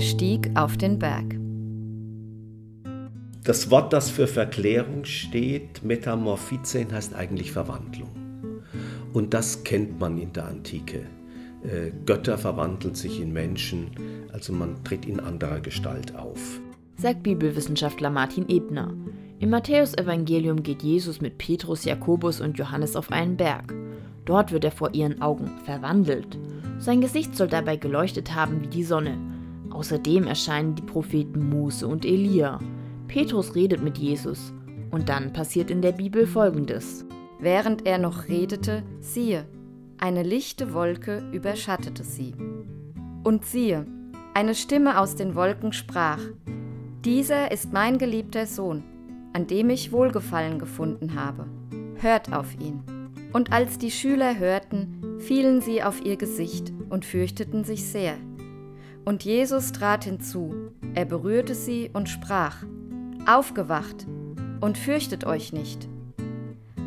stieg auf den Berg. Das Wort, das für Verklärung steht, Metamorphizein, heißt eigentlich Verwandlung. Und das kennt man in der Antike. Äh, Götter verwandeln sich in Menschen, also man tritt in anderer Gestalt auf. Sagt Bibelwissenschaftler Martin Ebner. Im Matthäusevangelium geht Jesus mit Petrus, Jakobus und Johannes auf einen Berg. Dort wird er vor ihren Augen verwandelt. Sein Gesicht soll dabei geleuchtet haben wie die Sonne. Außerdem erscheinen die Propheten Mose und Elia. Petrus redet mit Jesus. Und dann passiert in der Bibel Folgendes. Während er noch redete, siehe, eine lichte Wolke überschattete sie. Und siehe, eine Stimme aus den Wolken sprach, Dieser ist mein geliebter Sohn, an dem ich Wohlgefallen gefunden habe. Hört auf ihn. Und als die Schüler hörten, fielen sie auf ihr Gesicht und fürchteten sich sehr. Und Jesus trat hinzu, er berührte sie und sprach, Aufgewacht und fürchtet euch nicht.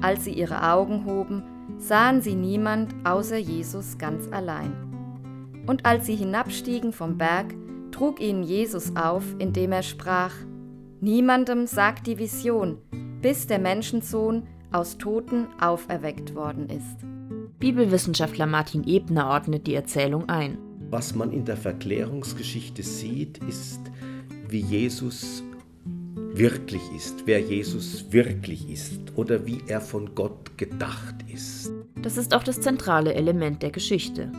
Als sie ihre Augen hoben, sahen sie niemand außer Jesus ganz allein. Und als sie hinabstiegen vom Berg, trug ihnen Jesus auf, indem er sprach, Niemandem sagt die Vision, bis der Menschensohn aus Toten auferweckt worden ist. Bibelwissenschaftler Martin Ebner ordnet die Erzählung ein. Was man in der Verklärungsgeschichte sieht, ist, wie Jesus wirklich ist, wer Jesus wirklich ist oder wie er von Gott gedacht ist. Das ist auch das zentrale Element der Geschichte.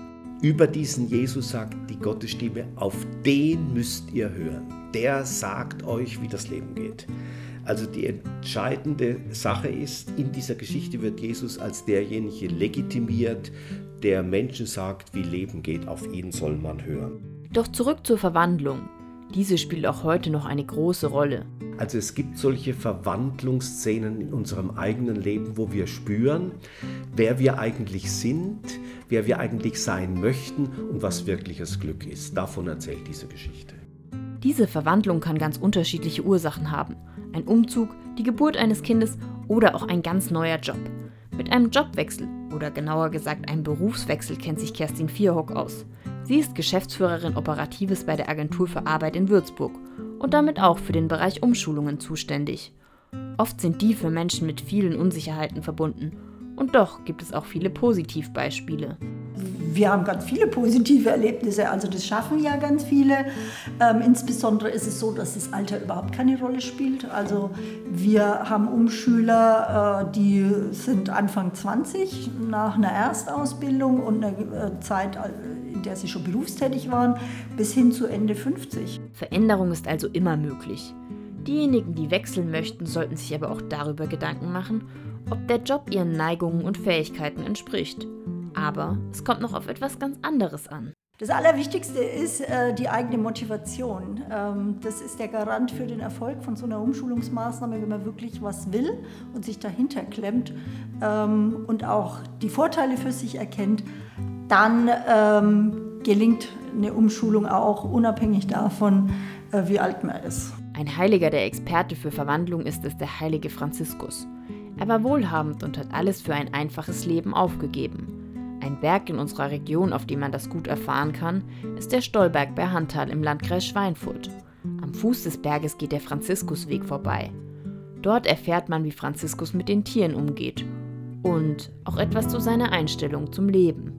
Über diesen Jesus sagt die Gottesstimme, auf den müsst ihr hören. Der sagt euch, wie das Leben geht. Also die entscheidende Sache ist, in dieser Geschichte wird Jesus als derjenige legitimiert, der Menschen sagt, wie Leben geht. Auf ihn soll man hören. Doch zurück zur Verwandlung. Diese spielt auch heute noch eine große Rolle. Also es gibt solche Verwandlungsszenen in unserem eigenen Leben, wo wir spüren, wer wir eigentlich sind, wer wir eigentlich sein möchten und was wirkliches Glück ist. Davon erzählt diese Geschichte. Diese Verwandlung kann ganz unterschiedliche Ursachen haben. Ein Umzug, die Geburt eines Kindes oder auch ein ganz neuer Job. Mit einem Jobwechsel oder genauer gesagt einem Berufswechsel kennt sich Kerstin Vierhock aus. Sie ist Geschäftsführerin Operatives bei der Agentur für Arbeit in Würzburg und damit auch für den Bereich Umschulungen zuständig. Oft sind die für Menschen mit vielen Unsicherheiten verbunden. Und doch gibt es auch viele Positivbeispiele. Wir haben ganz viele positive Erlebnisse, also das schaffen ja ganz viele. Ähm, insbesondere ist es so, dass das Alter überhaupt keine Rolle spielt. Also wir haben Umschüler, äh, die sind Anfang 20 nach einer Erstausbildung und einer äh, Zeit in der sie schon berufstätig waren, bis hin zu Ende 50. Veränderung ist also immer möglich. Diejenigen, die wechseln möchten, sollten sich aber auch darüber Gedanken machen, ob der Job ihren Neigungen und Fähigkeiten entspricht. Aber es kommt noch auf etwas ganz anderes an. Das Allerwichtigste ist äh, die eigene Motivation. Ähm, das ist der Garant für den Erfolg von so einer Umschulungsmaßnahme, wenn man wirklich was will und sich dahinter klemmt ähm, und auch die Vorteile für sich erkennt, dann ähm, gelingt eine Umschulung auch unabhängig davon, äh, wie alt man ist. Ein Heiliger, der Experte für Verwandlung ist, ist der heilige Franziskus. Er war wohlhabend und hat alles für ein einfaches Leben aufgegeben. Ein Berg in unserer Region, auf dem man das gut erfahren kann, ist der Stollberg bei Hantal im Landkreis Schweinfurt. Am Fuß des Berges geht der Franziskusweg vorbei. Dort erfährt man, wie Franziskus mit den Tieren umgeht und auch etwas zu seiner Einstellung zum Leben.